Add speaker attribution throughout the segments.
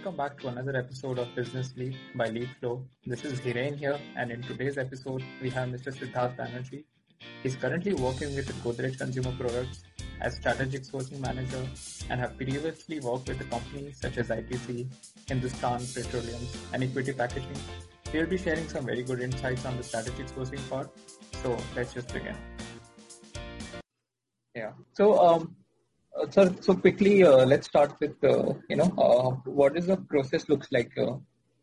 Speaker 1: welcome back to another episode of Business Lead by Leadflow. This is Hiren here, and in today's episode, we have Mr. Siddharth Banerjee. He's currently working with Godrej Consumer Products as strategic sourcing manager and have previously worked with companies such as ITC, Hindustan Petroleum, and Equity Packaging. He'll be sharing some very good insights on the strategic sourcing part. So let's just begin. Yeah. So um, Uh, sir, so quickly, uh, let's start with, uh, you know, uh, what is the process looks like. Uh,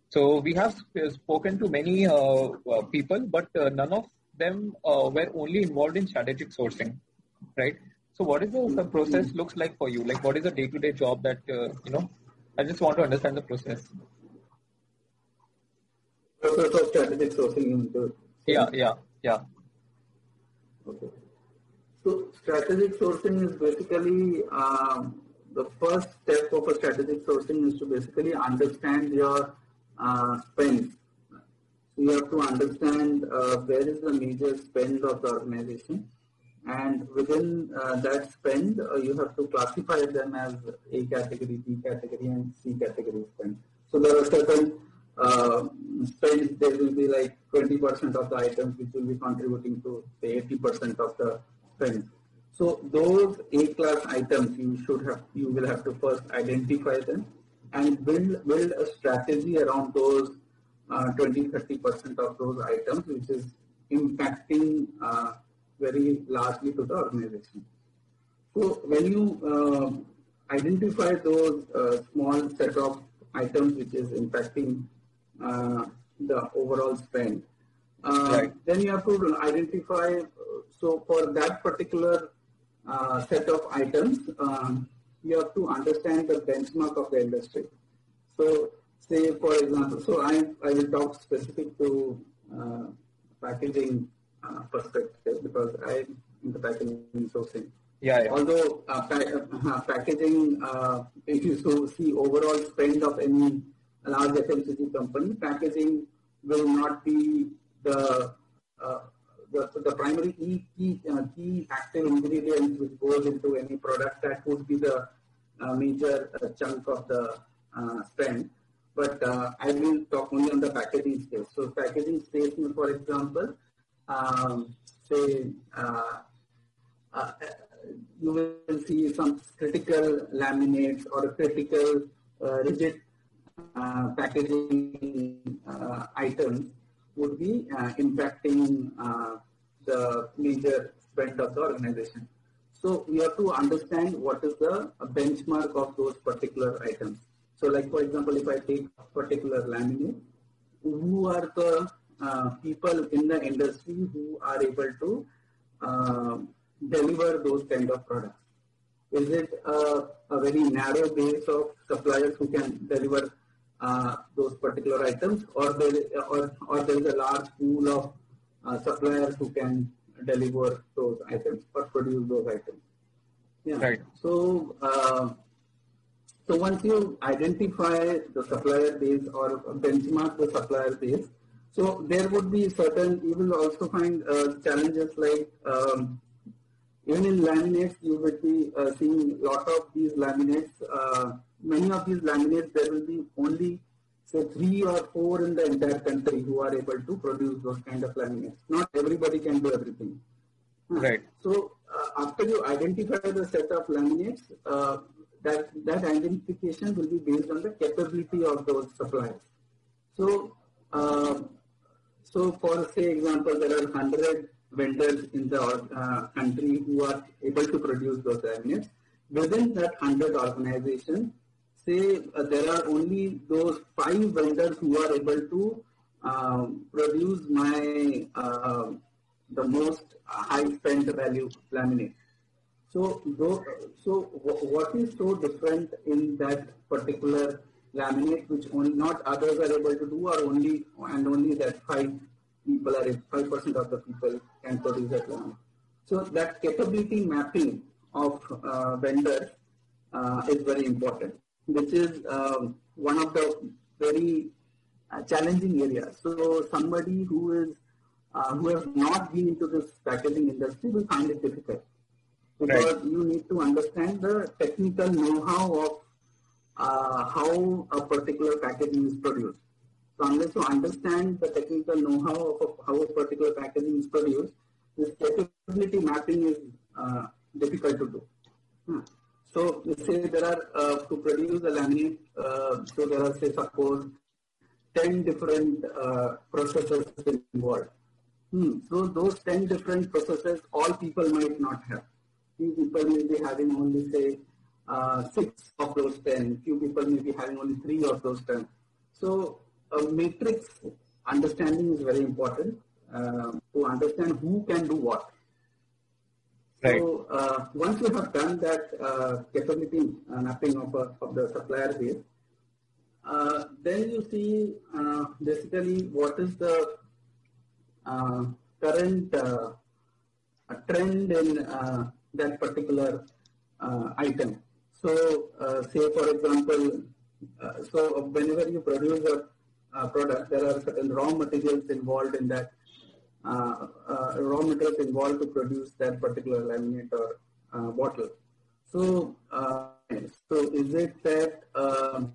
Speaker 1: so we have spoken to many people, but none of them were only involved in strategic sourcing, right? So what is the, the process looks like for you? Like what is the day-to-day job that, you know, I just want to understand the process.
Speaker 2: Process of strategic sourcing.
Speaker 1: Yeah, yeah, yeah.
Speaker 2: Okay. So strategic sourcing is basically um, the first step of a strategic sourcing is to basically understand your uh, spend. You have to understand uh, where is the major spend of the organization and within uh, that spend uh, you have to classify them as A category, B category and C category spend. So there are certain uh, there will be like 20% of the items which will be contributing to say 80% of the So those A-class items you should have, you will have to first identify them and build build a strategy around those uh, 20 30 percent of those items, which is impacting uh, very largely to the organization. So when you uh, identify those uh, small set of items which is impacting uh, the overall spend, uh, right. then you have to identify so for that particular uh, set of items, um, you have to understand the benchmark of the industry. So say for example, so I, I will talk specific to uh, packaging uh, perspective because I'm in the packaging sourcing.
Speaker 1: Yeah, yeah.
Speaker 2: Although uh, pa- uh, packaging, uh, if you so see overall spend of any large FMCG company, packaging will not be the uh, the, the primary key, key, uh, key active ingredient which goes into any product that would be the uh, major uh, chunk of the uh, spend. But uh, I will talk only on the packaging space. So packaging space, for example, um, say uh, you will see some critical laminates or critical rigid packaging items would be uh, impacting uh, the major spend of the organization. So we have to understand what is the benchmark of those particular items. So like for example, if I take particular laminate, who are the uh, people in the industry who are able to uh, deliver those kind of products? Is it a, a very narrow base of suppliers who can deliver uh, those particular items or there, or, or there is a large pool of uh, suppliers who can deliver those items or produce those items.
Speaker 1: Yeah. Right.
Speaker 2: So, uh, so once you identify the supplier base or benchmark the supplier base, so there would be certain, you will also find uh, challenges like um, even in laminates, you would be uh, seeing a lot of these laminates uh, many of these laminates, there will be only say three or four in the entire country who are able to produce those kind of laminates. Not everybody can do everything.
Speaker 1: Right.
Speaker 2: So uh, after you identify the set of laminates, uh, that that identification will be based on the capability of those suppliers. So, uh, so for say example, there are hundred vendors in the uh, country who are able to produce those laminates. Within that hundred organizations, say uh, there are only those five vendors who are able to uh, produce my uh, the most high spend value laminate. So, though, so what is so different in that particular laminate, which only not others are able to do, or only and only that five people are five percent of the people can produce that laminate. So that capability mapping of uh, vendors uh, is very important which is um, one of the very uh, challenging areas. So somebody who is uh, who has not been into this packaging industry will find it difficult because right. you need to understand the technical know-how of uh, how a particular packaging is produced. So unless you understand the technical know-how of how a particular packaging is produced, this capability mapping is uh, difficult to do. Hmm. So say there are uh, to produce a laminate, uh, so there are say suppose 10 different uh, processes involved. Hmm. So those 10 different processes, all people might not have. Few people may be having only say uh, six of those 10. Few people may be having only three of those 10. So a matrix understanding is very important uh, to understand who can do what. Right. So uh, once you have done that uh, capability uh, mapping of, uh, of the supplier base, uh, then you see uh, basically what is the current trend in that particular item. So say for example, so whenever you produce a product, there are certain raw materials involved in that raw materials involved to produce that particular laminate or uh, bottle. So, so is it that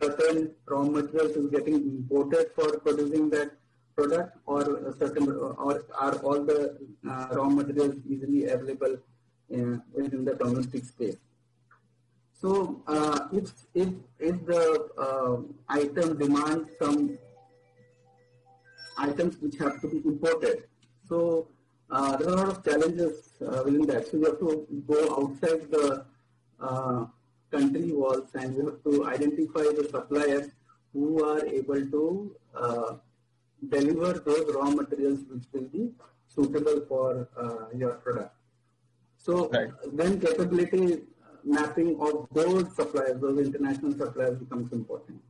Speaker 2: certain raw materials is getting imported for producing that product or certain or are all the raw materials easily available in, within the domestic space? So uh, if if if the uh, item demands some items which have to be imported, so uh, there are a lot of challenges uh, within that. So you have to go outside the uh, country walls and you have to identify the suppliers who are able to uh, deliver those raw materials which will be suitable for uh, your product. So right. then capability mapping of those suppliers, those international suppliers becomes important.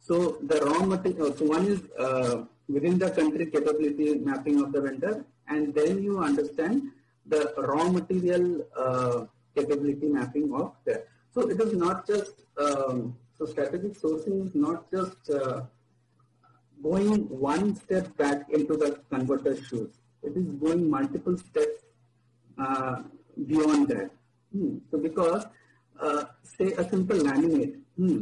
Speaker 2: So the raw material, so one is uh, within the country capability mapping of the vendor, and then you understand the raw material uh, capability mapping of that. So it is not just um, so strategic sourcing is not just uh, going one step back into the converter shoes. It is going multiple steps uh, beyond that. Hmm. So because uh, say a simple laminate, hmm,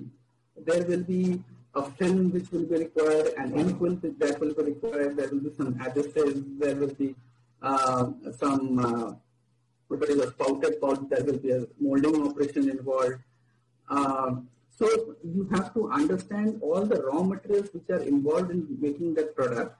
Speaker 2: there will be a film which will be required, an ink will be, that will be required, there will be some adhesives, there will be uh, some, uh, what is a spouted pouch, there will be a molding operation involved. Uh, so you have to understand all the raw materials which are involved in making that product.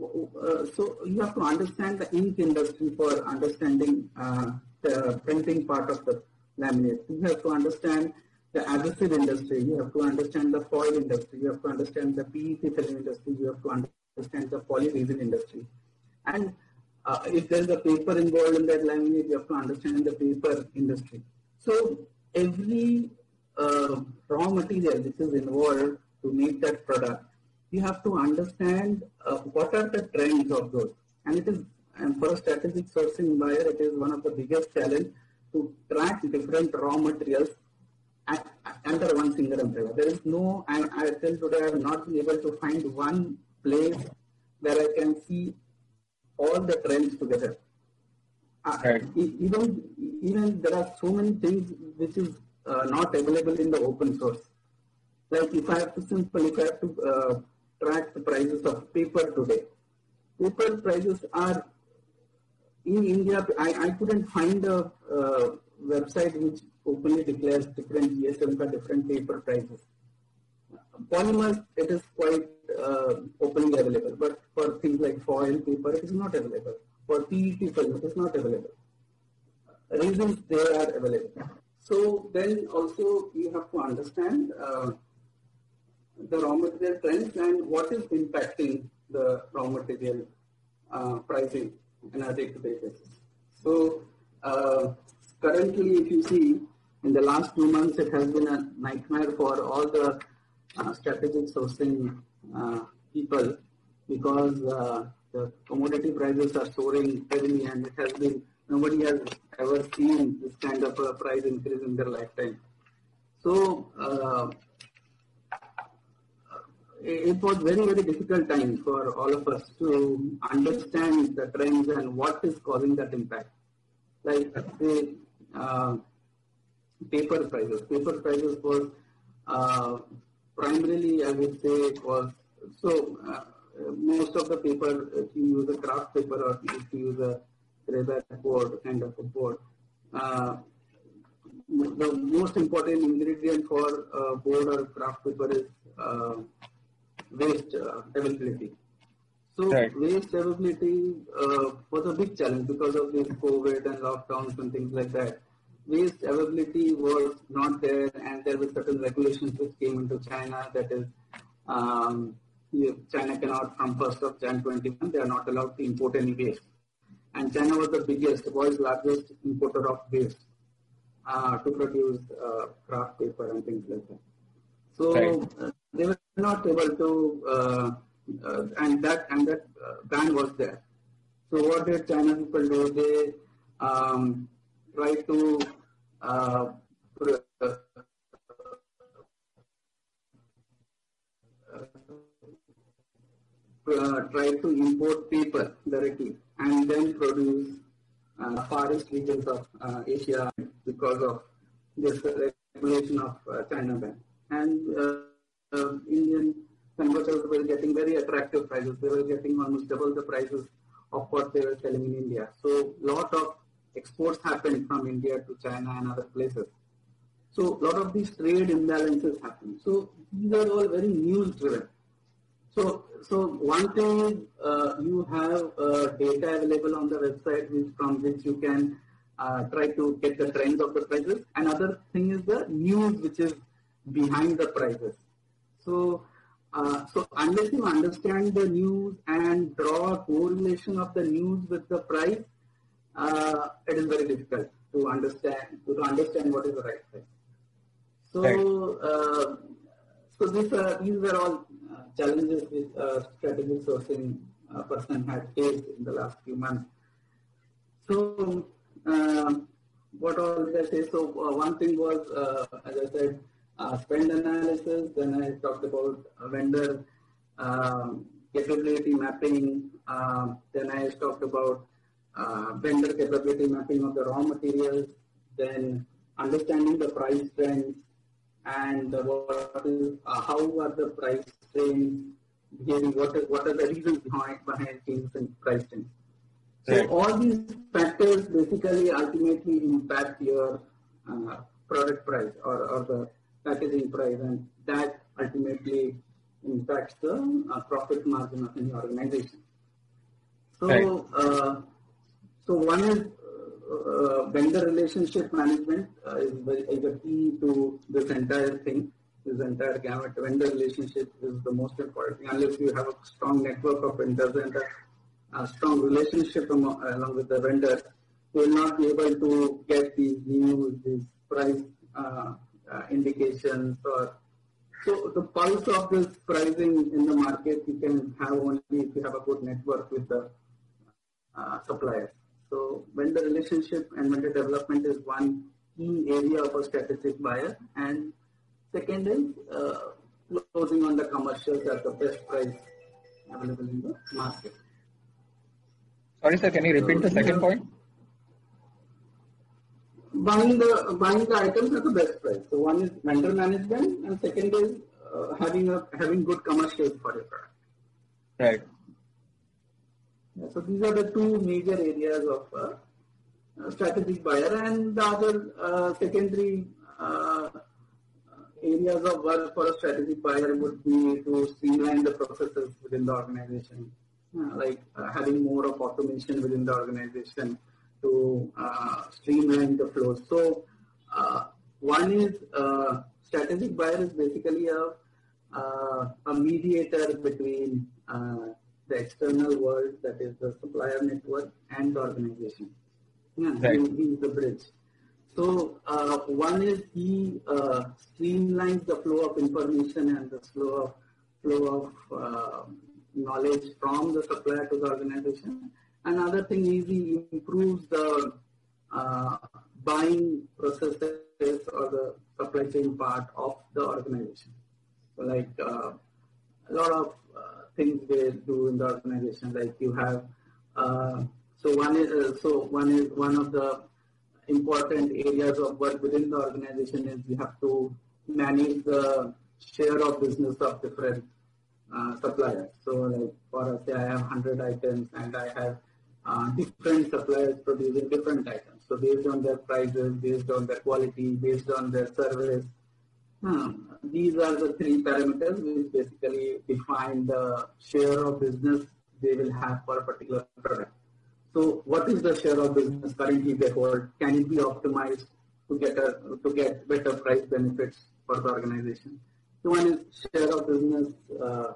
Speaker 2: Uh, so you have to understand the ink industry for understanding uh, the printing part of the laminate. You have to understand the adhesive industry, you have to understand the foil industry, you have to understand the PET film industry, you have to understand the polyresin industry. And uh, if there is a paper involved in that laminate, you have to understand the paper industry. So every uh, raw material which is involved to make that product, you have to understand uh, what are the trends of those. And it is, and for a strategic sourcing buyer, it is one of the biggest challenge to track different raw materials under one single umbrella. There is no, I, I till today I have not been able to find one place where I can see all the trends together. Uh, right. even, even there are so many things which is uh, not available in the open source. Like if I have to simple, if I have to uh, track the prices of paper today, paper prices are in India. I, I couldn't find a uh, website which openly declares different GSM for different paper prices. Polymers, it is quite uh, openly available, but for things like foil paper, it is not available. For PET film, it is not available. Resins they are available. So then also you have to understand uh, the raw material trends and what is impacting the raw material uh, pricing on a day-to-day basis. So uh, currently, if you see, in the last few months, it has been a nightmare for all the uh, strategic sourcing uh, people because uh, the commodity prices are soaring heavily and it has been, nobody has ever seen this kind of a price increase in their lifetime. So, uh, it was very, very difficult time for all of us to understand the trends and what is causing that impact. Like, the, uh, paper prices. Paper prices was uh, primarily, I would say, it was so uh, most of the paper, if you use a kraft paper or if you use a greyback board kind of a board, uh, the most important ingredient for uh, board or kraft paper is uh, waste uh, availability. So right. waste availability uh, was a big challenge because of this COVID and lockdowns and things like that. Waste availability was not there, and there were certain regulations which came into China that is, um, China cannot from 1st of Jan 21, they are not allowed to import any waste. And China was the biggest, world's largest importer of waste uh, to produce uh, kraft paper and things like that. So right. uh, they were not able to, uh, uh, and that and that uh, ban was there. So what did China people do? They um, try to uh, try to import paper directly and then produce uh, forest regions of uh, Asia because of this regulation of uh, China ban. And uh, uh, Indian converters were getting very attractive prices. They were getting almost double the prices of what they were selling in India. So lot of exports happened from India to China and other places. So a lot of these trade imbalances happen. So these are all very news driven. So, so one thing uh, you have uh, data available on the website which, from which you can uh, try to get the trends of the prices. Another thing is the news which is behind the prices. So, uh, so unless you understand the news and draw a correlation of the news with the price, uh, it is very difficult to understand to understand what is the right price. So, uh, so these are these are all challenges this uh, strategic sourcing uh, person had faced in the last few months. So, uh, what all did I say? So, uh, one thing was, uh, as I said, uh, spend analysis. Then I talked about vendor um, capability mapping. Um, then I talked about vendor capability mapping of the raw materials. Then understanding the price trends and what is, how are the price trends hearing what are, what are the reasons behind, behind changes in pricing. So right. all these factors basically ultimately impact your uh, product price or, or the packaging price and that ultimately impacts the uh, profit margin of any organization. So, right. uh, so one is uh, vendor relationship management uh, is, is a key to this entire thing this entire gamut. Vendor relationship is the most important thing. Unless you have a strong network of vendors and a, a strong relationship among, along with the vendor, you will not be able to get these news, these price uh, uh, indications or so the pulse of this pricing in the market you can have only if you have a good network with the uh, suppliers. So when the relationship and vendor development is one key area of a strategic buyer and Second is uh, closing on the commercials at the best price available in the market.
Speaker 1: Sorry, sir, can you repeat so, the second point?
Speaker 2: Buying the buying the items at the best price. So one is vendor management, and second is uh, having a having good commercials for your product.
Speaker 1: Right.
Speaker 2: Yeah, so these are the two major areas of uh, strategic buyer, and the other uh, secondary uh, areas of work for a strategic buyer would be to streamline the processes within the organization, uh, like uh, having more of automation within the organization to uh, streamline the flows. So uh, one is uh, strategic buyer is basically a uh, a mediator between the external world, that is the supplier network, and the organization. Yeah, right. is the bridge. So uh, one is he uh, streamlines the flow of information and the flow of flow of uh, knowledge from the supplier to the organization. Another thing is he improves the uh, buying processes or the supply chain part of the organization. So like uh, a lot of things they do in the organization, like you have so one is so one is one of the important areas of work within the organization is you have to manage the share of business of different uh, suppliers. So like for say I have 100 items and I have uh, different suppliers producing different items. So based on their prices, based on their quality, based on their service, hmm, these are the three parameters which basically define the share of business they will have for a particular product. So what is the share of business currently they hold? Can it be optimized to get a to get better price benefits for the organization? So one is share of business uh,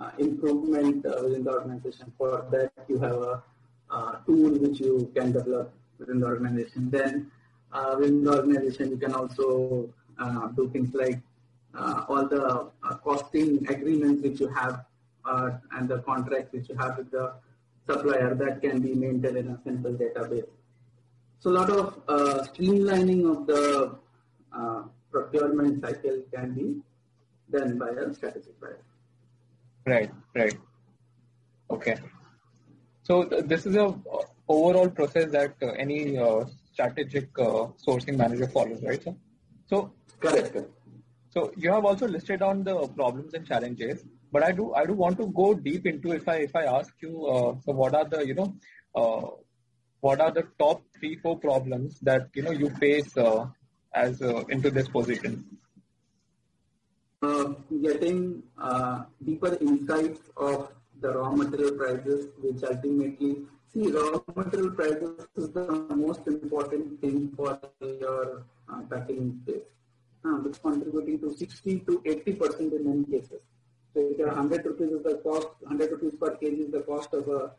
Speaker 2: uh, improvement uh, within the organization. For that, you have a uh, tool which you can develop within the organization. Then uh, within the organization, you can also do things like all the costing agreements which you have and the contracts which you have with the supplier that can be maintained in a central database. So a lot of uh, streamlining of the uh, procurement cycle can be done by a strategic buyer.
Speaker 1: Right, right. Okay. So th- this is a uh, overall process that uh, any uh, strategic uh, sourcing manager follows, right? Sir? So
Speaker 2: correct.
Speaker 1: So you have also listed on the problems and challenges but I do I do want to go deep into if I if I ask you uh, so what are the you know uh, what are the top three four problems that you know you face uh, as uh, into this position?
Speaker 2: Uh, getting uh, deeper insights of the raw material prices, which ultimately see raw material prices is the most important thing for your packaging space. It's contributing to 60 to 80 percent in many cases. So if 100 rupees is the cost, 100 rupees per kg is the cost of a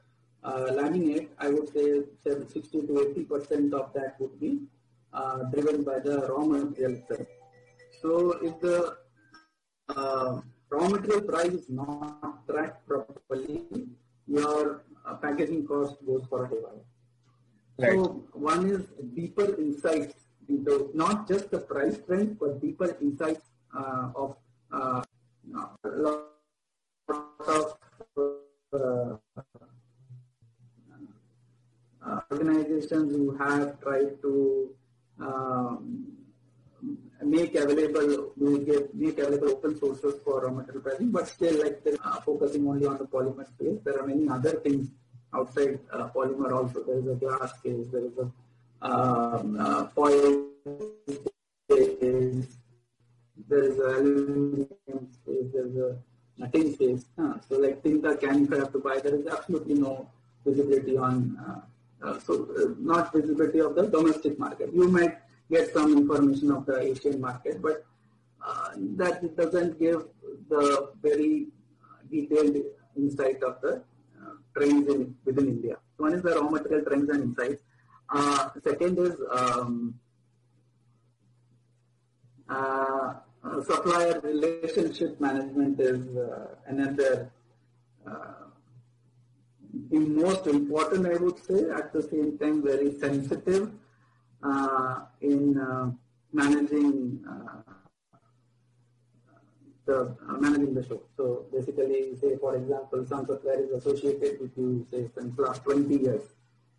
Speaker 2: uh, laminate, I would say 60 to 80 percent of that would be uh, driven by the raw material price. So if the uh, raw material price is not tracked properly, your uh, packaging cost goes for a haywire. Right. So one is deeper insights into not just the price trend, but deeper insights uh, of uh, a lot of uh, organizations who have tried to um, make available make, available open sources for raw material pricing, but still like they're uh, focusing only on the polymer space. There are many other things outside uh, polymer also. There is a glass case, there is a um, uh, case, there is a aluminum space, there is a, tin space. Uh, so like things are can you have to buy, there is absolutely no visibility on, uh, uh, so uh, not visibility of the domestic market. You might get some information of the Asian market, but uh, that doesn't give the very detailed insight of the uh, trends in, within India. One is the raw material trends and insights. Second is um, uh, supplier relationship management is uh, another uh, most important, I would say, at the same time very sensitive uh, in uh, managing uh, the managing the show. So basically, say for example, some supplier is associated with you, say since last 20 years,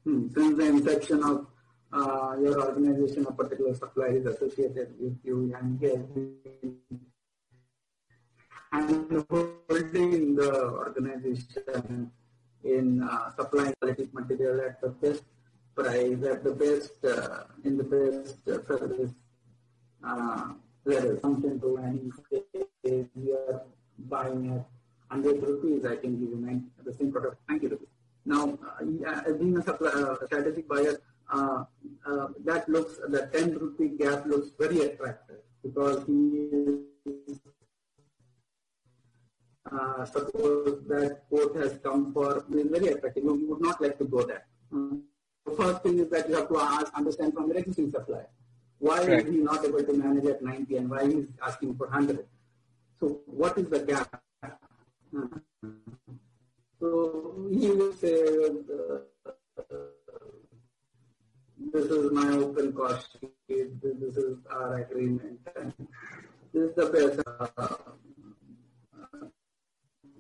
Speaker 2: hmm. since the inception of uh, your organization, a particular supplier is associated with you and and holding the organization in uh, supplying quality material at the best price, at the best, uh, in the best service uh, level. Something to any case, you are buying at 100 rupees, I can give you the same product, 90 rupees. Now, uh, being a, supply, uh, strategic buyer, uh, uh, that looks, the 10 rupee gap looks very attractive because he is, uh, suppose that quote has come for, is very attractive. You would not like to go there. The first thing is that you have to ask, understand from your existing supplier. Why right. is he not able to manage at 90 and why he is asking for 100? So what is the gap? Uh, so he will say, uh, this is my open cost sheet, this is our agreement, and this is the best uh,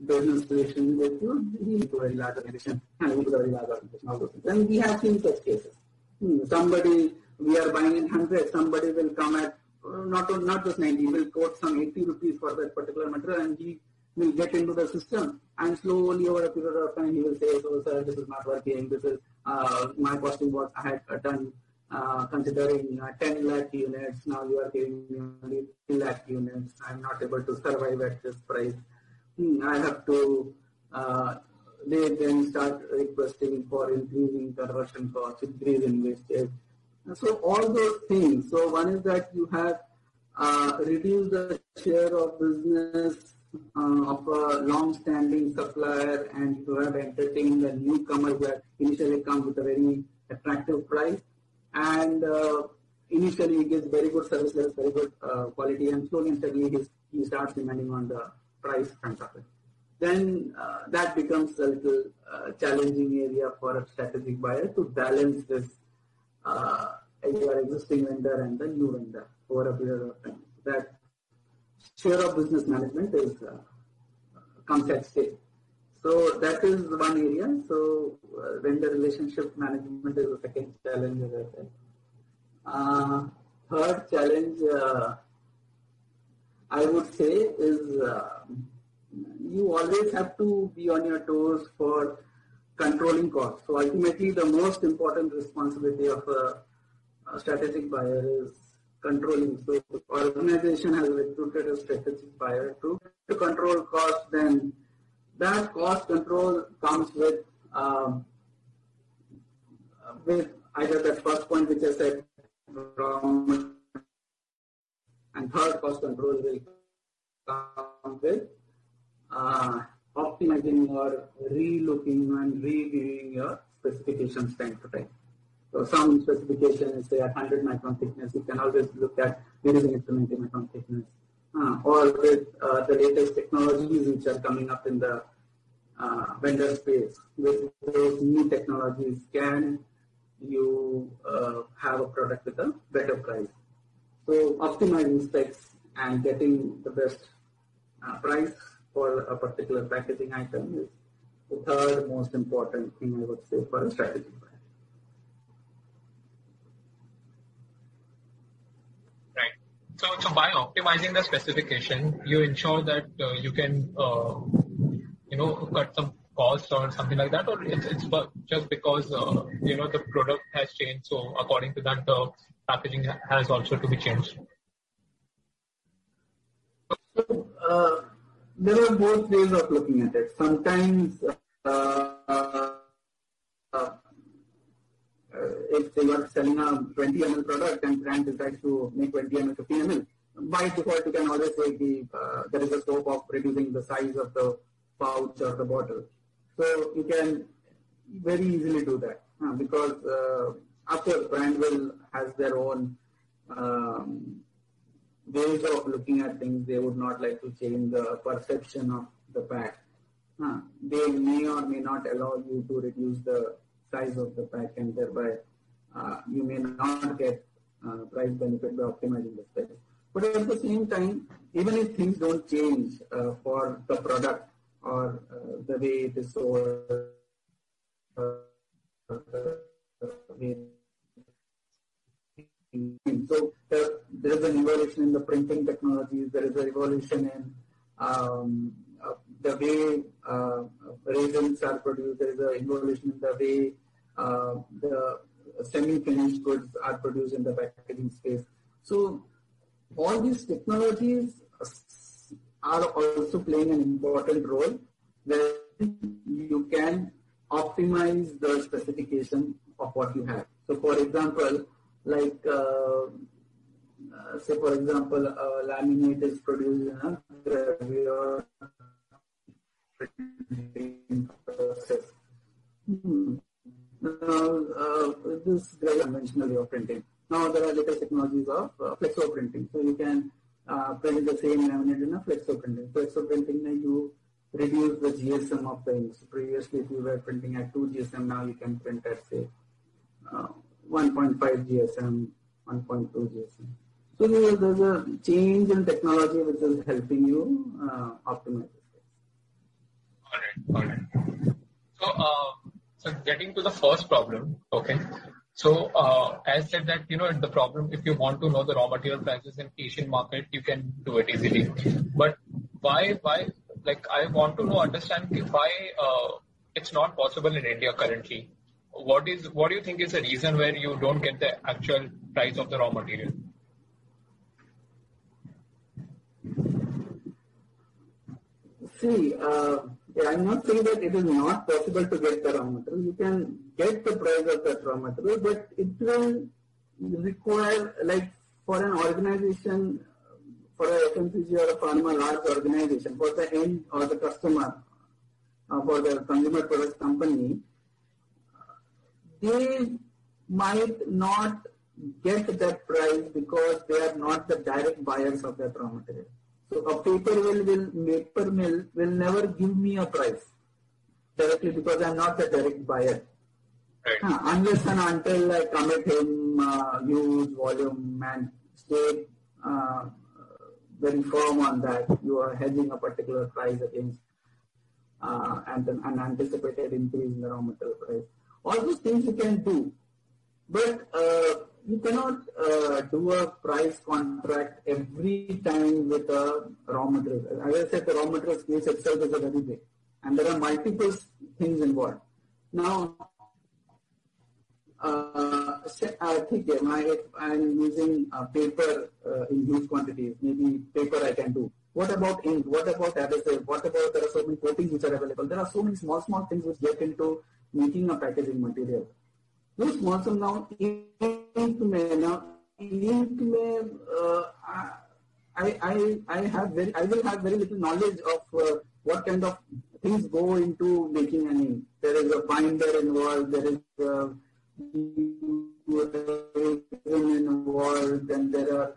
Speaker 2: business relation with you, he to a large organization, a very large organization. And we have seen such cases. Hmm, somebody we are buying in 100, somebody will come at not not just 90, will quote some 80 rupees for that particular material and he will get into the system and slowly over a period of time he will say, so sir, this is not working, this is uh, my costing was I had done uh, considering uh, 10 lakh units, now you are giving me only 3 lakh units, I'm not able to survive at this price. Hmm, I have to, uh, they then start requesting for increasing conversion cost, increase in wastage. So all those things. So one is that you have uh, reduced the share of business uh, of a long-standing supplier and you have entertained a newcomer who had initially come with a very attractive price and uh, initially he gives very good service levels, very good uh, quality and slowly and steadily he starts demanding on the price front of it. Then uh, that becomes a little uh, challenging area for a strategic buyer to balance this uh, your existing vendor and the new vendor over a period of time. That share of business management is uh, comes at stake. So that is one area. So uh, vendor relationship management is the second challenge, as I said. Uh, third challenge, uh, I would say, is uh, you always have to be on your toes for controlling costs. So ultimately, the most important responsibility of a, a strategic buyer is controlling. So organization has recruited a strategic buyer to, to control cost. Then that cost control comes with um, with either that first point which I said, and third cost control will come with uh, optimizing or re-looking and reviewing your specifications time to time. So some specification is say at 100 micron thickness, you can always look at reducing it to 90 micron thickness. Uh, or with uh, the latest technologies which are coming up in the uh, vendor space, with those new technologies, can you uh, have a product with a better price? So optimizing specs and getting the best uh, price for a particular packaging item is the third most important thing I would say for a strategy.
Speaker 1: Right. So, so by optimizing the specification, you ensure that uh, you can, uh, you know, cut some cost or something like that, or it's, it's just because uh, you know the product has changed. So according to that, the packaging has also to be changed.
Speaker 2: Uh, there are both ways of looking at it. Sometimes, uh, uh, if they are selling a 20 ml product and brand decides to make 20 ml, 50 ml, by default you can always say the, uh, there is a scope of reducing the size of the pouch or the bottle. So you can very easily do that uh, because uh, after brand will has their own um, ways of looking at things, they would not like to change the perception of the pack. Huh. They may or may not allow you to reduce the size of the pack and thereby uh, you may not get uh, price benefit by optimizing the space. But at the same time, even if things don't change uh, for the product or the way it is sold, so there, there is an evolution in the printing technologies. There is a evolution in um, the way uh, resins are produced. There is an evolution in the way the semi-finished goods are produced in the packaging space. So all these technologies are also playing an important role where you can optimize the specification of what you have. So for example, like uh, uh, say for example, a laminate is produced in a gravure process. Hmm. Now, uh, this is very conventional way of printing. Now there are latest technologies of uh, flexo printing. So you can uh, print the same laminate in a flexo printing. Flexo printing, you reduce the GSM of the ink. So previously, if you were printing at 2 GSM, now you can print at say uh, 1.5 GSM, 1.2 GSM. So there's, there's a change in technology which is helping you uh, optimize this.
Speaker 1: All right, all right. So, uh, so getting to the first problem, okay. So, uh, as said that, you know, the problem, if you want to know the raw material prices in Asian market, you can do it easily. But why, why, like, I want to know, understand why, uh, it's not possible in India currently. What is, what do you think is the reason where you don't get the actual price of the raw material?
Speaker 2: See, uh, I'm not saying that it is not possible to get the raw material. You can get the price of that raw material, but it will require, like, for an organization, for a FMCG or a pharma large organization, for the end or the customer, uh, for the consumer products company, they might not get that price because they are not the direct buyers of that raw material. So a paper mill will paper mill will never give me a price directly because I'm not the direct buyer. Right. Uh, unless and until I commit him uh, use volume and stay uh, very firm on that, you are hedging a particular price against uh, and an anticipated increase in the raw material price. All those things you can do, but uh, you cannot uh, do a price contract every time with a raw material. As I said, the raw material space itself is a very big, and there are multiple things involved. Now, uh, I think my, I'm using uh, paper uh, in huge quantities. Maybe paper I can do. What about ink? What about adhesive? What about there are so many coatings which are available? There are so many small, small things which get into making a packaging material. Small, small now ink में now ink uh, I have very I will have very little knowledge of uh, what kind of things go into making an ink. There is a binder involved. There is a involved, and there are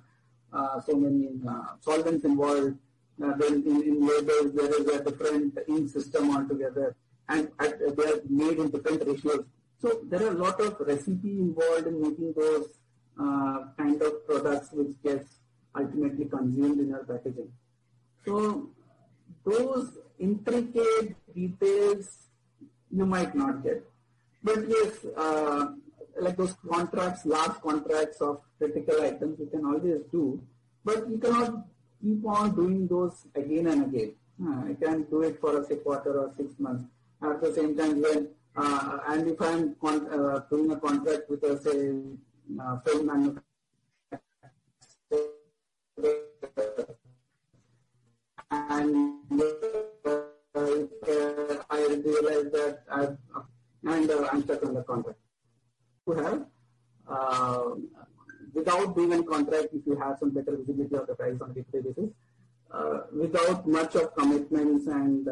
Speaker 2: uh, so many uh, solvents involved. Uh, in, in there is a different ink system altogether, and they are made in different ratios. So there are a lot of recipe involved in making those uh, kind of products which gets ultimately consumed in our packaging. So those intricate details you might not get. But yes, uh, like those contracts, large contracts of critical items, you can always do, but you cannot keep on doing those again and again. Uh, I can do it for a say, quarter or six months. At the same time, when uh, and if I'm con- uh, doing a contract with a say uh, film manufacturer, and uh, I realize that I've and uh, I'm stuck on the contract. To have uh, without being in contract, if you have some better visibility of the price on a day basis, uh, without much of commitments and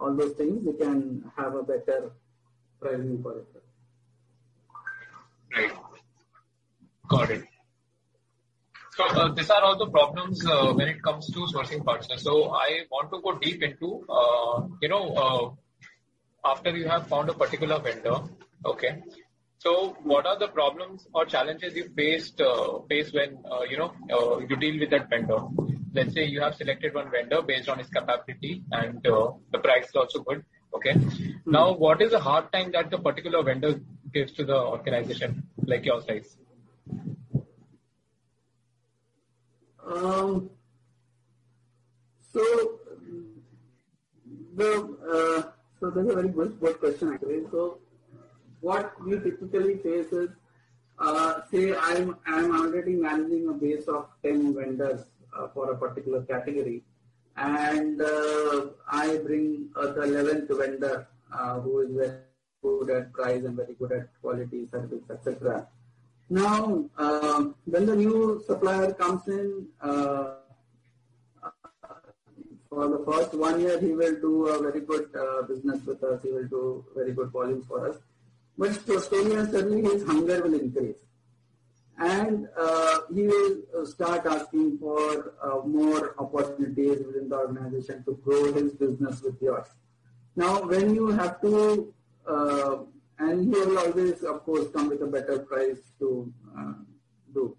Speaker 2: all those things, we can have a better pricing for it.
Speaker 1: Right. Got it. So uh, these are all the problems uh, when it comes to sourcing partners. So I want to go deep into, uh, you know, uh, after you have found a particular vendor, okay. So what are the problems or challenges you faced uh, face when uh, you know you deal with that vendor? Let's say you have selected one vendor based on his capability and uh, the price is also good. Okay. Mm-hmm. Now, what is the hard time that the particular vendor gives to the organization like your size?
Speaker 2: Um, so, the, uh, so that's a very good, good question actually. So, what we typically face is, uh, say I'm, I'm already managing a base of 10 vendors for a particular category. And uh, I bring uh, the 11th vendor who is very good at price and very good at quality, service, etc. Now, when the new supplier comes in, for the first one year, he will do a very good uh, business with us. He will do very good volumes for us. But slowly and steadily, his hunger will increase and uh, he will uh, start asking for uh, more opportunities within the organization to grow his business with yours. Now, when you have to, uh, and he will always, of course, come with a better price to uh, do.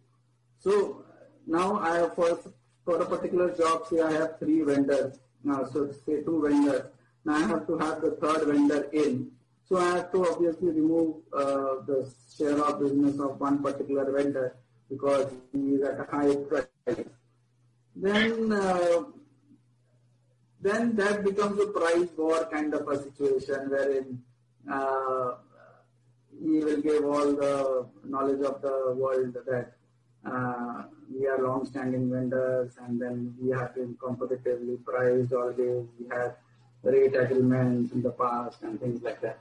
Speaker 2: So now I have for, for a particular job, say I have three vendors. Now, so say two vendors. Now I have to have the third vendor in. So I have to obviously remove uh, the share of business of one particular vendor because he is at a high price. Then uh, then that becomes a price war kind of a situation wherein uh, he will give all the knowledge of the world that uh, we are long-standing vendors and then we have been competitively priced always. We have rate agreements in the past and things like that.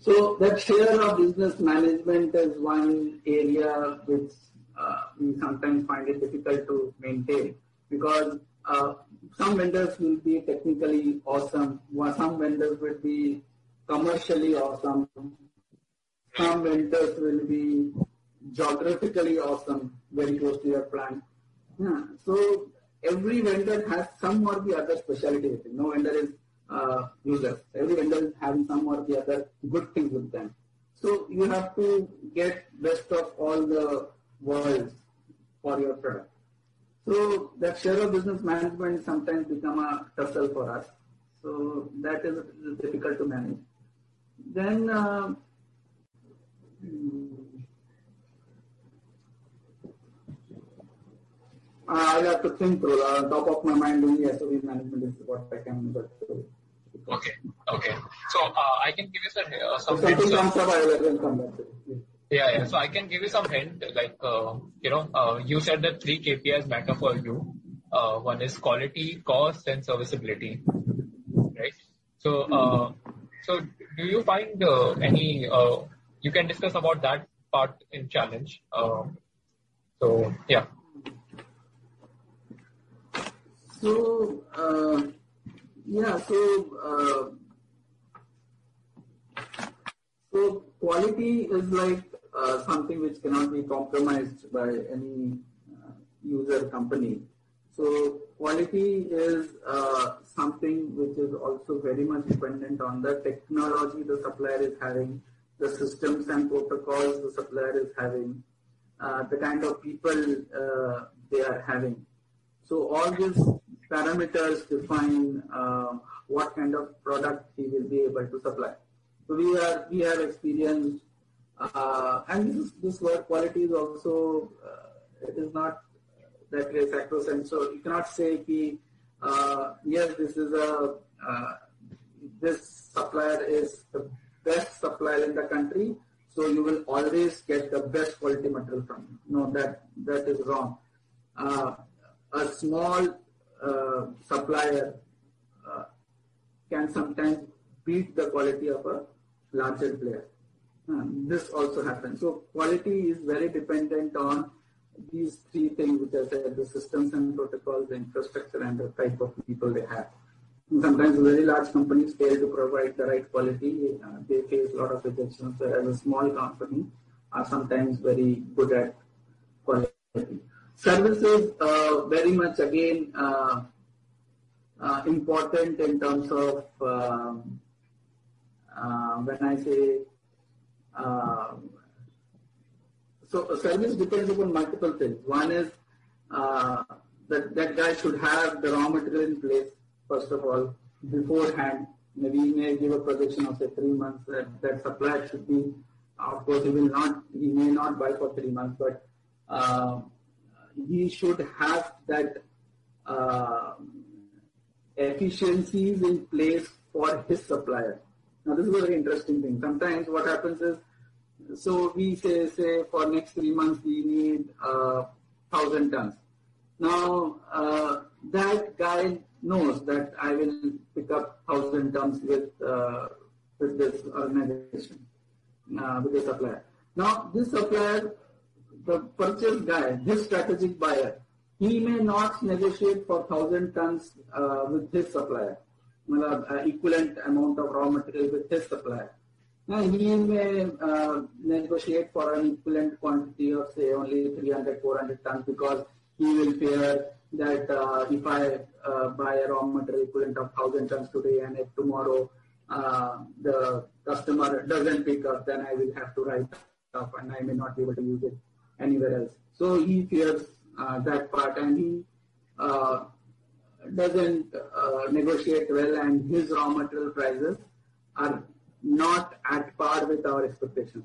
Speaker 2: So that share of business management is one area which uh, we sometimes find it difficult to maintain because uh, some vendors will be technically awesome, some vendors will be commercially awesome, some vendors will be geographically awesome, very close to your plant. Yeah. So every vendor has some or the other specialty. No vendor is uh, useless. Every vendor is having some or the other good things with them. So you have to get best of all the worlds for your product. So that share of business management sometimes become a tussle for us. So that is difficult to manage. Then uh, I have to think through. Uh, top of my mind, only SOV management is what I can.
Speaker 1: Uh, okay. Okay. So uh, I can give you some uh, some.
Speaker 2: If something comes up, I will come back to.
Speaker 1: Yeah, yeah. So I can give you some hint. Like uh, you know, uh, you said that three KPIs matter for you. Uh, one is quality, cost, and serviceability. Right. So, uh, so do you find uh, any? Uh, you can discuss about that part in challenge. Uh, so yeah.
Speaker 2: So, uh, yeah, so, uh, so quality is like uh, something which cannot be compromised by any uh, user company. So quality is uh, something which is also very much dependent on the technology the supplier is having, the systems and protocols the supplier is having, uh, the kind of people they are having. So all these parameters define uh, what kind of product he will be able to supply. So we are we have experienced, uh, and this, this work quality is also uh, it is not that way sacrosanct. So you cannot say ki, uh, yes this is a uh, this supplier is the best supplier in the country, so you will always get the best quality material from him. No, that that is wrong. Uh, a small supplier uh, can sometimes beat the quality of a larger player. Um, this also happens. So quality is very dependent on these three things which I said, the systems and protocols, the infrastructure and the type of people they have. Sometimes very large companies fail to provide the right quality. Uh, they face a lot of rejections, whereas a small company are sometimes very good at quality. Services uh, very much again uh, uh, important in terms of um, when I say so service depends upon multiple things. One is that that guy should have the raw material in place first of all beforehand. Maybe he may give a projection of say three months that that supply should be. Of course, he will not. He may not buy for three months, but he should have that uh, efficiencies in place for his supplier. Now this is a very interesting thing. Sometimes what happens is, so we say, say for next three months we need uh, thousand tons. Now uh, that guy knows that I will pick up thousand tons with uh, with this organization, uh, with the supplier. Now this supplier the purchase guy, this strategic buyer, he may not negotiate for 1000 tons uh, with his supplier, uh, equivalent amount of raw material with his supplier. Now he may uh, negotiate for an equivalent quantity of say only 300, 400 tons because he will fear that uh, if I uh, buy a raw material equivalent of 1000 tons today and if tomorrow uh, the customer doesn't pick up, then I will have to write off and I may not be able to use it anywhere else. So he fears uh, that part and he uh, doesn't uh, negotiate well and his raw material prices are not at par with our expectations.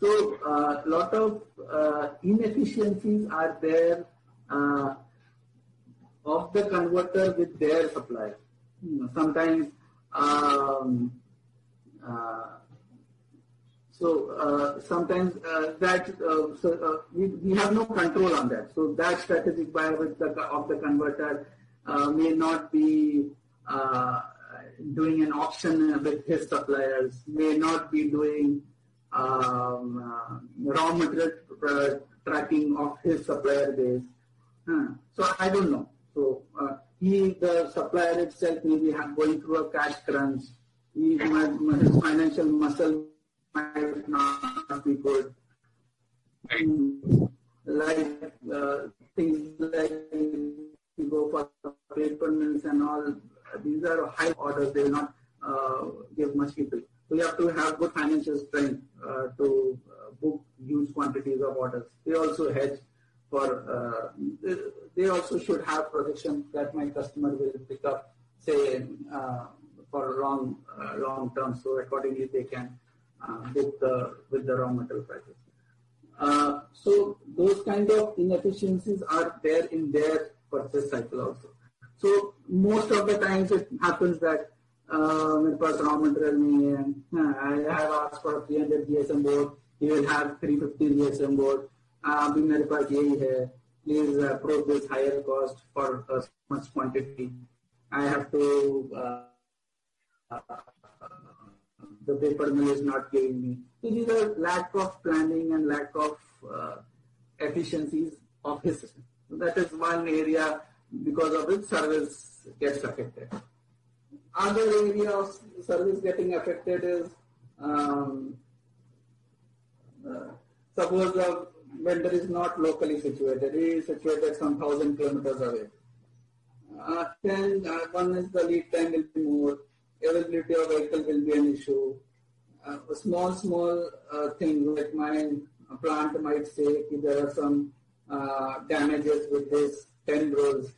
Speaker 2: So a uh, lot of uh, inefficiencies are there uh, of the converter with their supplier. Sometimes um, uh, so uh, sometimes uh, that uh, so we, we have no control on that. So that strategic buyer with the, of the converter may not be doing an option with his suppliers, may not be doing um, raw material tracking of his supplier base. So I don't know. So uh, he, the supplier itself, may be going through a cash crunch. He, his financial muscle might not be good. Like uh, things like you go for paper mills and all, these are high orders. They will not uh, give much people. You have to have good financial strength uh, to book huge quantities of orders. They also hedge for uh, they also should have protection that my customer will pick up, say, uh, for long uh, long term. So accordingly, they can book the with the raw material prices. Uh, so those kind of inefficiencies are there in their purchase cycle also. So most of the times it happens that uh, मेरे पास raw material नहीं है I have asked for 300 GSM board he will have 350 GSM board अभी मेरे पास यही है please approve this higher cost for uh, much quantity. I have to, uh, the paper mill is not giving me. So these are lack of planning and lack of uh, efficiencies of his system. So that is one area because of which service gets affected. Other area of service getting affected is um, uh, suppose a vendor is not locally situated. He is situated some thousand kilometers away. Uh, then uh, one is the lead time will be more, availability of vehicle will be an issue. Uh, small, small uh, things like my plant might say if there are some uh, damages with this 10 rolls.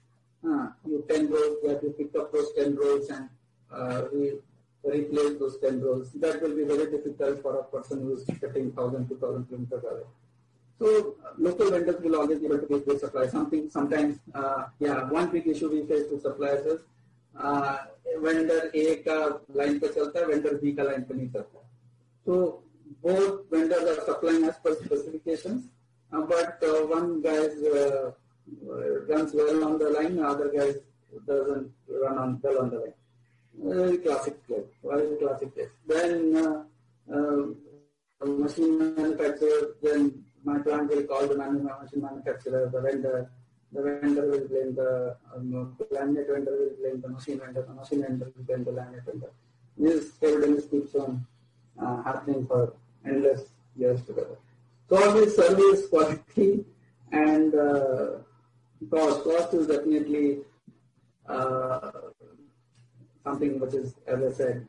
Speaker 2: Uh, you 10 rolls, you have to pick up those 10 rolls and uh, re- replace those 10 rolls. That will be very difficult for a person who is sitting 1000, 2000 kilometers away. So local vendors will always be able to give good supply. Something sometimes, uh, yeah, one big issue we face with suppliers is uh, vendor A का line पे चलता है, vendor B का line पे नहीं चलता. So both vendors are supplying as per specifications, uh, but uh, one guy uh, runs well on the line, other guy doesn't run on well on the line. Very classic case. Very classic case. Then uh, uh, machine manufacturer then my plant will call the machine manufacturer, the vendor, the vendor will blame the um, laminate vendor will blame the machine vendor, the machine vendor will blame the laminate vendor. This evidence keeps on uh, happening for endless years together. So all this service quality and uh, cost. Cost is definitely uh, something which is, as I said,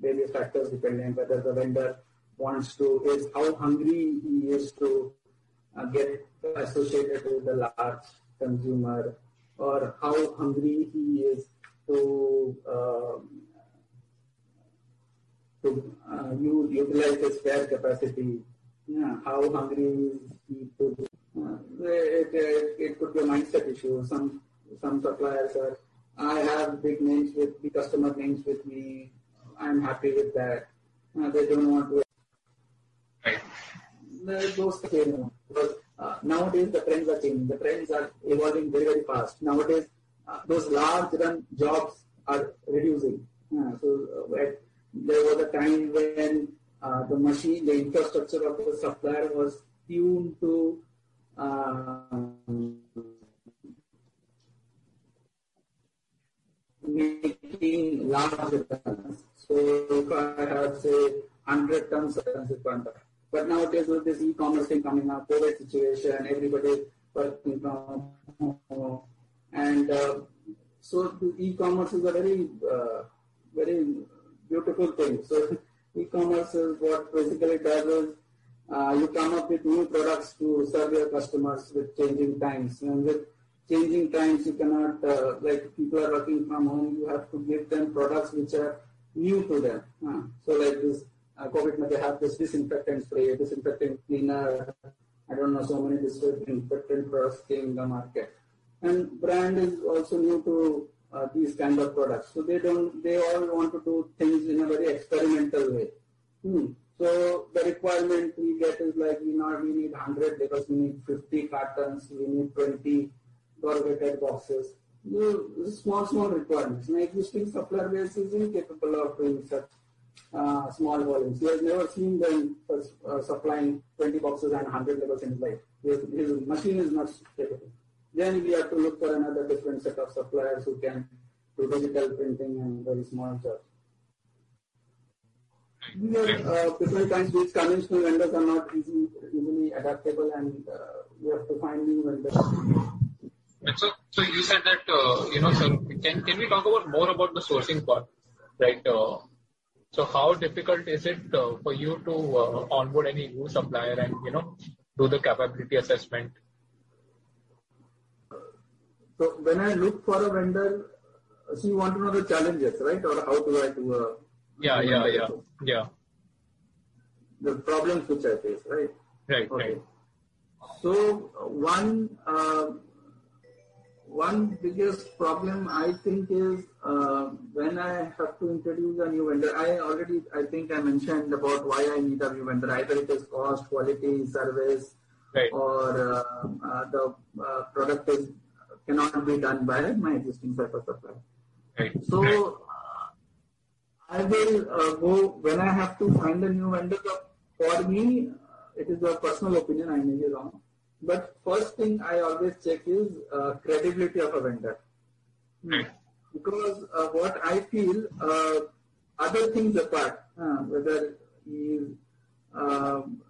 Speaker 2: various factors depending whether the vendor wants to, is how hungry he is to uh, get associated with the large consumer or how hungry he is to uh, to uh, you utilize his spare capacity. Yeah, how hungry is he to uh, it, it, it could be a mindset issue. Some some suppliers are I have big names with the customer names with me. I'm happy with that. Uh, they don't want to Right. those because uh, nowadays the trends are changing. The trends are evolving very very fast. Nowadays uh, those large run jobs are reducing. Uh, so uh, there was a time when the machine, the infrastructure of the supplier was tuned to making large returns. So if I have say 100 tons of requirement, but nowadays with this e-commerce thing coming up, COVID situation, everybody working from home, and uh, so e-commerce is a very, uh, very beautiful thing. So e-commerce is what basically does is uh, you come up with new products to serve your customers with changing times. And with changing times, you cannot, uh, like people are working from home, you have to give them products which are new to them. Uh, so like this COVID, they have this disinfectant spray, disinfectant cleaner. I don't know, so many disinfectant products came in the market. And brand is also new to uh, these kind of products. So they don't, they all want to do things in a very experimental way. Hmm. So the requirement we get is like we not we need 100 because we need 50 cartons, we need 20 corrugated boxes. Small small requirements. My existing supplier base is incapable of doing such uh, small volumes. He has never seen them uh, supplying 20 boxes and 100 labels in his life. His, his machine is not capable. Then we have to look for another different set of suppliers who can do digital printing and very small jobs. These are uh, different kinds which conventional vendors are not easy, easily adaptable and uh, we have to find new vendors.
Speaker 1: So, so you said that, uh, you know, sir, can, can we talk about more about the sourcing part, right? Uh, so how difficult is it uh, for you to uh, onboard any new supplier and, you know, do the capability assessment?
Speaker 2: So when I look for a vendor, you want to know the challenges, right? Or how do I do a
Speaker 1: yeah, yeah, yeah, yeah.
Speaker 2: The problems which I face, right?
Speaker 1: Right, right.
Speaker 2: So one uh, one biggest problem I think is uh, when I have to introduce a new vendor. I already I think I mentioned about why I need a new vendor. Either it is cost, quality, service, right. or uh, uh the uh, product is cannot be done by my existing set of suppliers. Right. So right. I will uh, go when I have to find a new vendor. For me, it is a personal opinion. I may be wrong, but first thing I always check is uh, credibility of a vendor, hmm. because uh, what I feel, uh, other things apart, uh, whether he is um,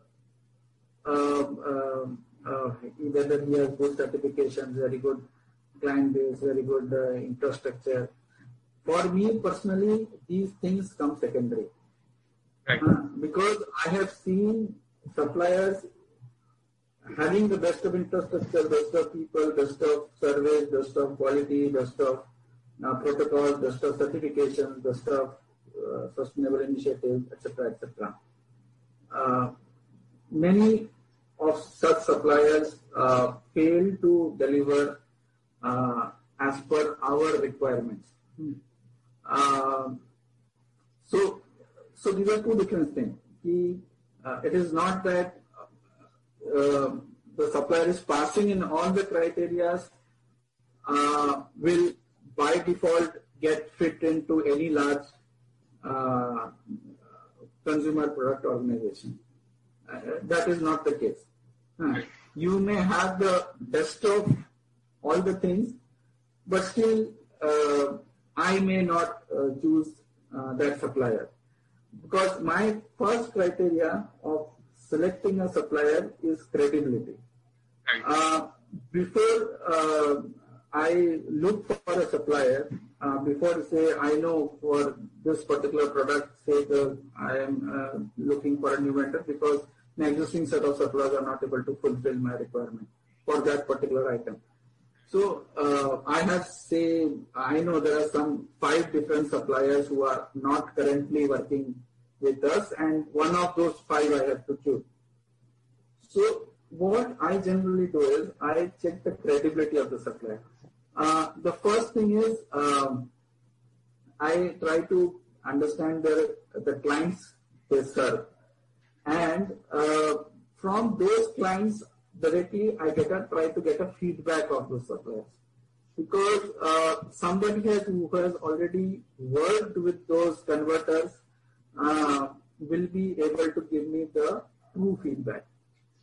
Speaker 2: um, um, uh, whether he has good certifications, very good client base, very good infrastructure for me personally, these things come secondary. Right. Uh, because I have seen suppliers having the best of infrastructure, best of people, best of surveys, best of quality, best of uh, protocols, best of certifications, best of uh, sustainable initiatives, etc., etc. Uh, many of such suppliers uh, fail to deliver uh, as per our requirements. Hmm. Um, so, so these are two different things. Uh, it is not that uh, the supplier is passing in all the criteria uh, will by default get fit into any large uh, consumer product organization. Uh, that is not the case. you may have the best of all the things, but still uh, I may not uh, choose uh, that supplier because my first criteria of selecting a supplier is credibility. Uh, before uh, I look for a supplier, uh, before say I know for this particular product, say the, I am uh, looking for a new vendor because my existing set of suppliers are not able to fulfill my requirement for that particular item. So uh, I have say I know there are some five different suppliers who are not currently working with us, and one of those five I have to choose. So what I generally do is I check the credibility of the supplier. Uh, the first thing is um, I try to understand the the clients they serve, and uh, from those clients directly I get a try to get a feedback of those suppliers because uh, somebody has who has already worked with those converters uh, will be able to give me the true feedback.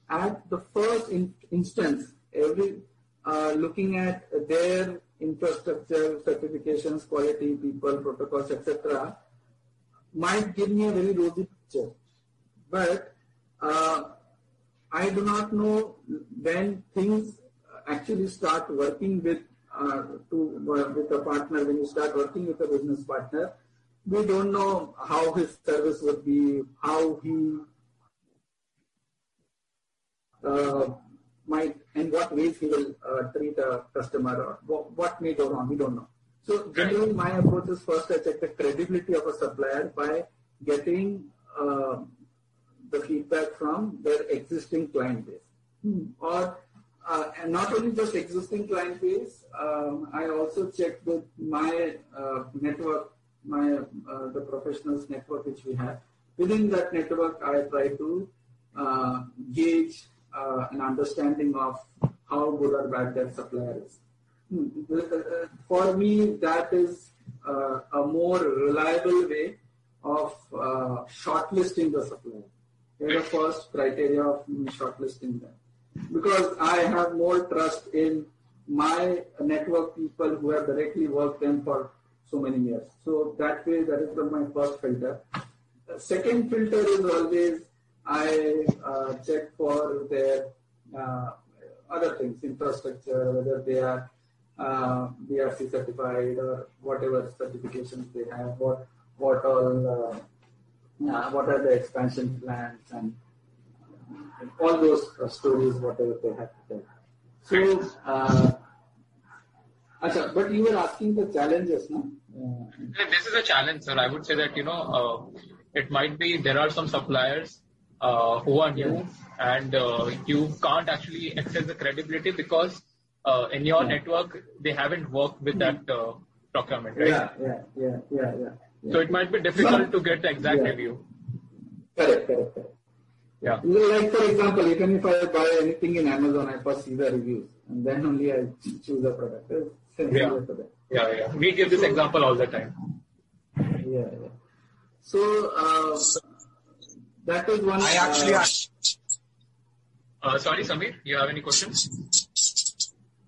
Speaker 2: At the first in, instance, every uh, looking at their infrastructure, certifications, quality, people, protocols, etc., might give me a very rosy picture. But uh, I do not know when things actually start working with uh, to uh, with a partner. When you start working with a business partner, we don't know how his service would be, how he uh, might, in what ways he will uh, treat a customer, or what, what may go wrong. We don't know. So generally, my approach is first I check the credibility of a supplier by getting uh, the feedback from their existing client base. Hmm. Or uh, and not only just existing client base, um, I also check with my uh, network, my uh, the professionals network which we have. Within that network, I try to uh, gauge uh, an understanding of how good or bad that supplier is. Hmm. Uh, for me, that is a more reliable way of shortlisting the supplier. Here's the first criteria of shortlisting them because I have more trust in my network people who have directly worked them for so many years. So that way, that is my first filter. The second filter is always I uh, check for their uh, other things, infrastructure, whether they are uh, BRC certified or whatever certifications they have, what what all, uh, uh, what are the expansion plans and all those stories, whatever they have to tell. So, uh, Achha, but you were asking the challenges, no?
Speaker 1: Uh, this is a challenge, sir. I would say that, you know, uh, it might be there are some suppliers uh, who are new and uh, you can't actually access the credibility because uh, in your network they haven't worked with that uh, procurement, right?
Speaker 2: Yeah, yeah, yeah, yeah, yeah.
Speaker 1: So it might be difficult to get the exact review.
Speaker 2: Correct, correct, correct. Yeah. Like for example, even if I buy anything in Amazon, I first see the reviews and then only I choose the product.
Speaker 1: Yeah. yeah, yeah. We give this example all the time.
Speaker 2: Yeah, yeah. So uh, that is one.
Speaker 3: I actually.
Speaker 1: Uh, uh, sorry, Samir, you have any questions?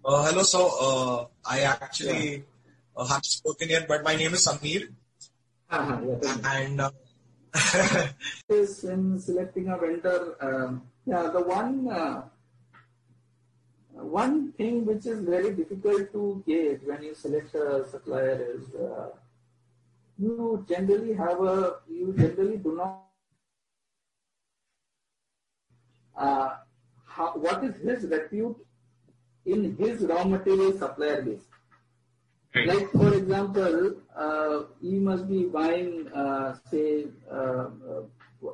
Speaker 3: Uh, hello, so uh, I actually yeah. uh, haven't spoken yet, but my name is Samir.
Speaker 2: Uh-huh, yeah,
Speaker 3: and uh,
Speaker 2: is in selecting a vendor, um, yeah, the one uh, one thing which is very difficult to gauge when you select a supplier is uh, you generally have a you generally do not uh, how, what is his repute in his raw material supplier base. Like for example, uh, he must be buying, uh, say, uh, uh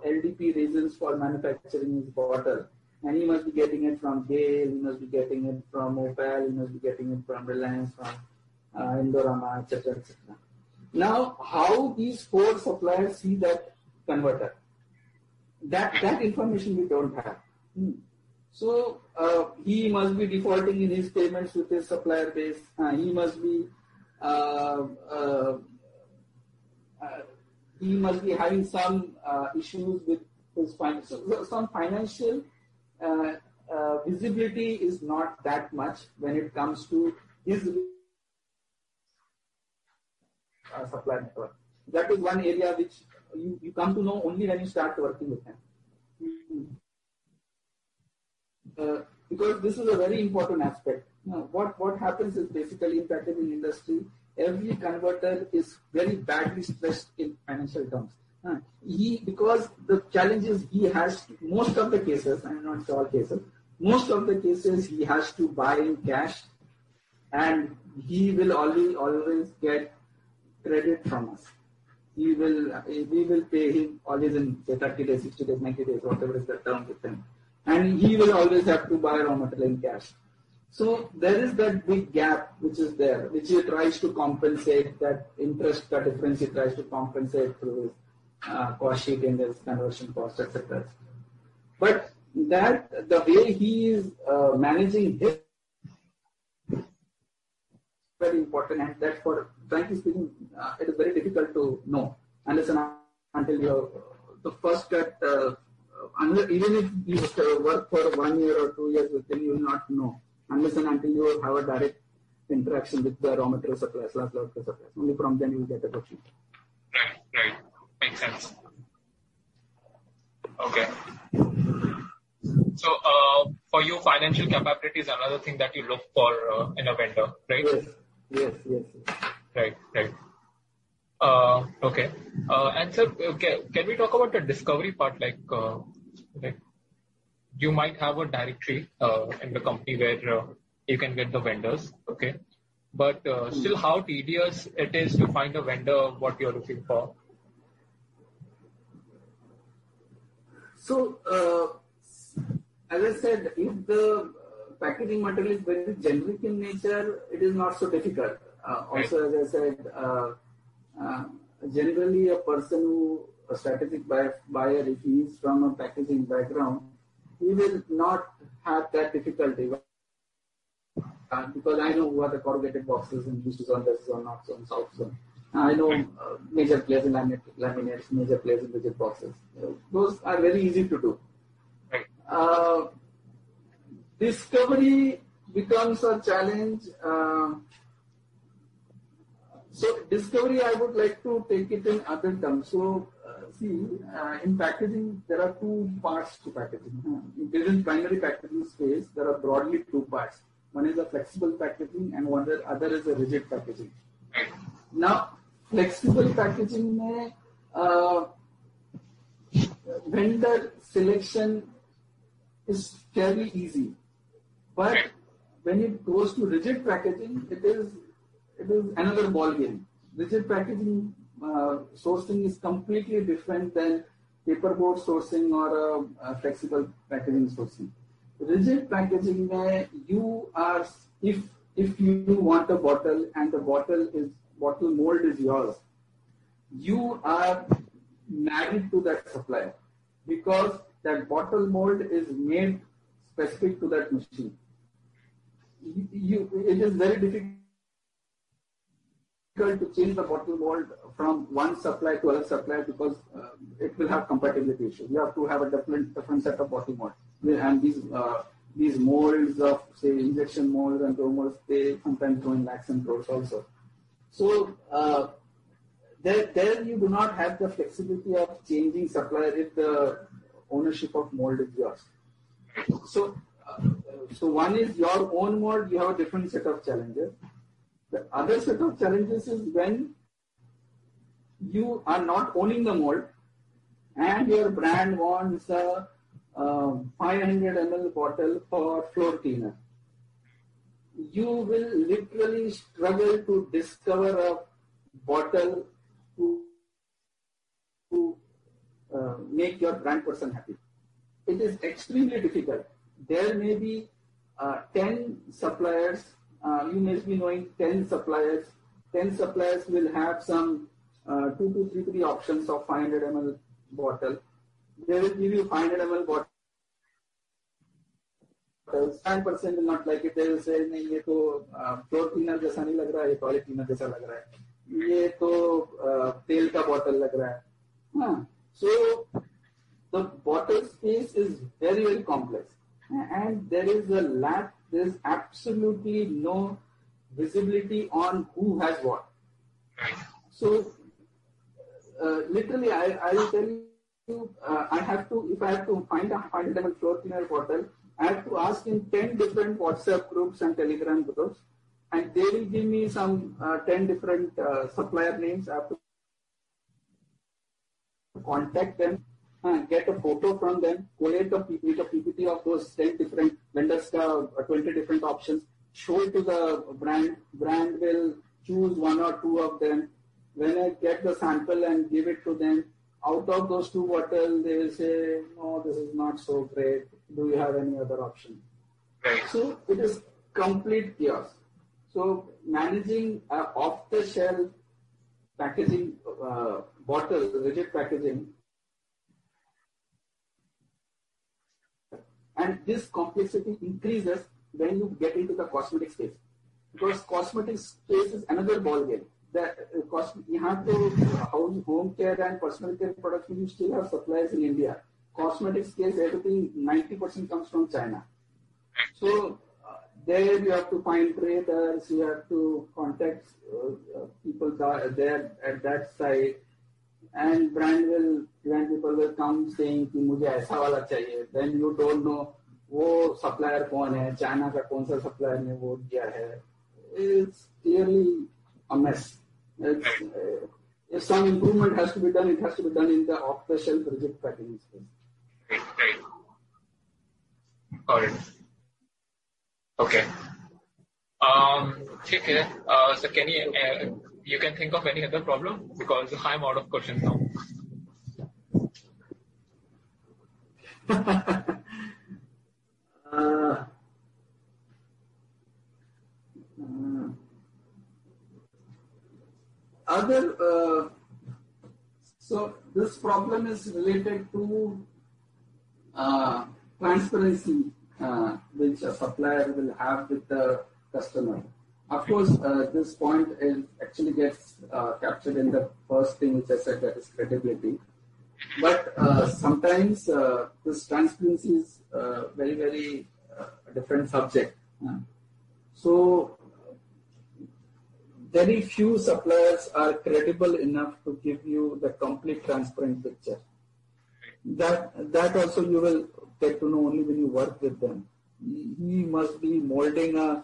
Speaker 2: LDP resins for manufacturing his bottle, and he must be getting it from GAIL, he must be getting it from Opal, he must be getting it from Reliance, from uh, Indorama, etc., etc. Now, how these four suppliers see that converter? That that information we don't have. Hmm. So uh, he must be defaulting in his payments with his supplier base. Uh, he must be uh, uh, uh, he must be having some issues with his financial, some financial Uh, uh, visibility is not that much when it comes to his uh, supply network. That is one area which you, you come to know only when you start working with them. Uh, because this is a very important aspect. Now, what, what happens is basically in packaging industry, every converter is very badly stressed in financial terms. He because the challenges he has most of the cases, I'm not all cases, most of the cases he has to buy in cash, and he will always always get credit from us. He will we will pay him always in say 30 days, 60 days, 90 days, whatever is the term with him, and he will always have to buy raw material in cash. So there is that big gap which is there, which he tries to compensate that interest, the difference he tries to compensate through his uh, cost sheet in his conversion cost, etc. But that the way he is uh, managing his very important, and that for frankly speaking, uh, it is very difficult to know unless until you the first cut. Uh, even if you work for one year or two years with him, you will not know unless and until you have a direct interaction with the raw material suppliers, last suppliers. Only from then you will get a question.
Speaker 1: Right, right. Makes sense. Okay. So, uh, for you, financial capability is another thing that you look for uh, in a vendor, right?
Speaker 2: Yes, yes, yes.
Speaker 1: Right, right. Uh, okay. Uh, and sir, okay, can we talk about the discovery part? Like, uh, like you might have a directory uh, in the company where uh, you can get the vendors. Okay. but uh, still how tedious it is to find a vendor what you're looking for.
Speaker 2: So, uh, as I said, if the packaging material is very generic in nature, it is not so difficult. Uh, also, as I said, uh, uh, generally a person who, a strategic buyer, buyer, if he is from a packaging background, he will not have that difficulty. Uh, because I know what the corrugated boxes and east zone, west zone, north zone, south zone. I know uh, major players in laminates, major players in rigid boxes. Those are very easy to do. Uh, discovery becomes a challenge. Uh, so discovery, I would like to take it in other terms. So uh, see, uh, in packaging, there are two parts to packaging. Within primary packaging space, there are broadly two parts. One is a flexible packaging and one other is a rigid packaging. Now, flexible packaging में uh, vendor selection is fairly easy, but when it goes to rigid packaging, it is it is another ball game. Rigid packaging uh, sourcing is completely different than paperboard sourcing or uh, uh, flexible packaging sourcing. Rigid packaging, where you are if if you want a bottle and the bottle is bottle mold is yours, you are married to that supplier because that bottle mold is made specific to that machine. You, it is very difficult to change the bottle mold from one supplier to other supplier because uh, it will have compatibility issues. You have to have a different different set of bottle mold, and these uh, these molds of say injection molds and blow molds they sometimes go in lakhs and crores also. So uh, there, there you do not have the flexibility of changing supplier if the ownership of mold is yours. So, uh, so one is your own mold. You have a different set of challenges. The other set of challenges is when you are not owning the mold and your brand wants a uh, 500 ml bottle for floor cleaner you will literally struggle to discover a bottle to, to uh, make your brand person happy. It is extremely difficult. There may be uh, 10 suppliers, uh, you may be knowing 10 suppliers. 10 suppliers will have some uh, 2 to 3, 3 options of 500 ml bottle. They will give you 500 ml bottle ten percent will not like it they से नहीं ये तो floor cleaner जैसा नहीं लग रहा है ये टॉयलेट क्लीनर जैसा लग रहा है ये तो तेल का बॉटल लग रहा है हाँ सो the bottle space is very very complex and there is a lack there is absolutely no visibility on who has what. So, uh, literally, I, I will tell you, uh, I have to, if I have to find a 500 ml floor cleaner bottle, I have to ask in 10 different WhatsApp groups and Telegram groups, and they will give me some uh, 10 different uh, supplier names. I have to contact them, uh, get a photo from them, collate a, make a PPT of those 10 different vendors, uh, 20 different options, show it to the brand. Brand will choose one or two of them. When I get the sample and give it to them, out of those two bottles, they will say, no, this is not so great do you have any other option? Right. So it is complete chaos. So managing uh, off-the-shelf packaging uh, bottle, rigid packaging, and this complexity increases when you get into the cosmetic space because cosmetic space is another ball game. यहाँ पे house home care and personal care product still have supplies in India cosmetics case everything percent comes from China so there you have to find traders you have to contact people at that side and brand will brand people will come saying मुझे ऐसा वाला चाहिए। Then you don't know वो supplier कौन है China का कौन सा सप्लायर ने वो दिया है। It's clearly a Uh, if some improvement has to be done, it has to be done in the operational project practices. rigid packaging space.
Speaker 1: Right. Right. Got it. Okay. Um, uh, uh, you can think of any other problem? Because I'm out of questions now.
Speaker 2: other uh, so this problem is related to uh, transparency uh, which a supplier will have with the customer. Of course, uh, this point is actually gets uh, captured in the first thing which I said that is credibility. But uh, sometimes this transparency is very very different subject. so very few suppliers are credible enough to give you the complete transparent picture. That that also you will get to know only when you work with them. He must be molding a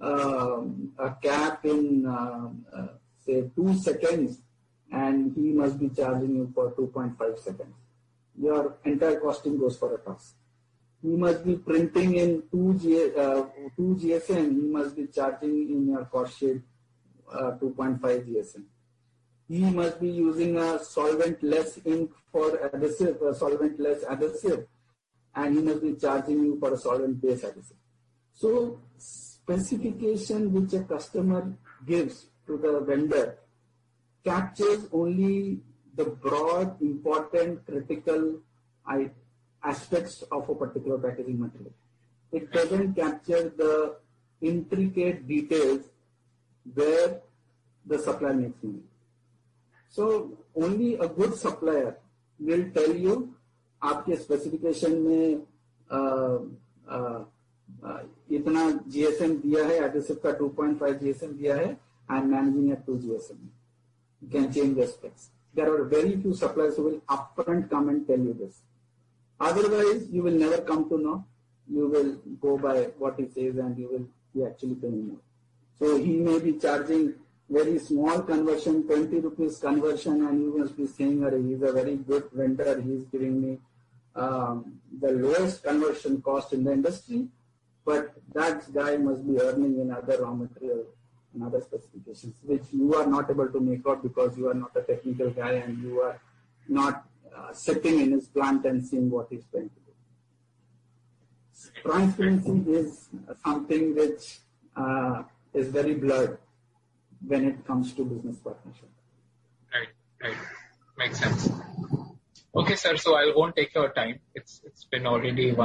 Speaker 2: uh, a cap in uh, uh, say two seconds, and he must be charging you for 2.5 seconds. Your entire costing goes for a toss. He must be printing in two, G, uh, two GSM. He must be charging in your cost sheet uh, 2.5 GSM. He must be using a solvent-less ink for adhesive, uh, solvent-less adhesive, and he must be charging you for a solvent-based adhesive. So specification which a customer gives to the vendor captures only the broad, important, critical aspects of a particular packaging material. It doesn't capture the intricate details where the supplier makes money. So only a good supplier will tell you आपके specification में आ, आ, आ, इतना GSM दिया है adhesive का 2.5 GSM दिया है and managing at 2 GSM. You can change the specs. There are very few suppliers who will upfront come and tell you this. Otherwise, you will never come to know. You will go by what he says and you will be actually paying more. So he may be charging very small conversion, 20 rupees conversion, and you must be saying, he's a very good vendor, he's giving me um, the lowest conversion cost in the industry, but that guy must be earning in other raw material and other specifications, which you are not able to make out because you are not a technical guy and you are not uh, sitting in his plant and seeing what he's trying to do. Transparency is something which uh, is very blurred when it comes to business partnership.
Speaker 1: Right, right. Makes sense. Okay, sir. So I won't take your time. It's it's been already one.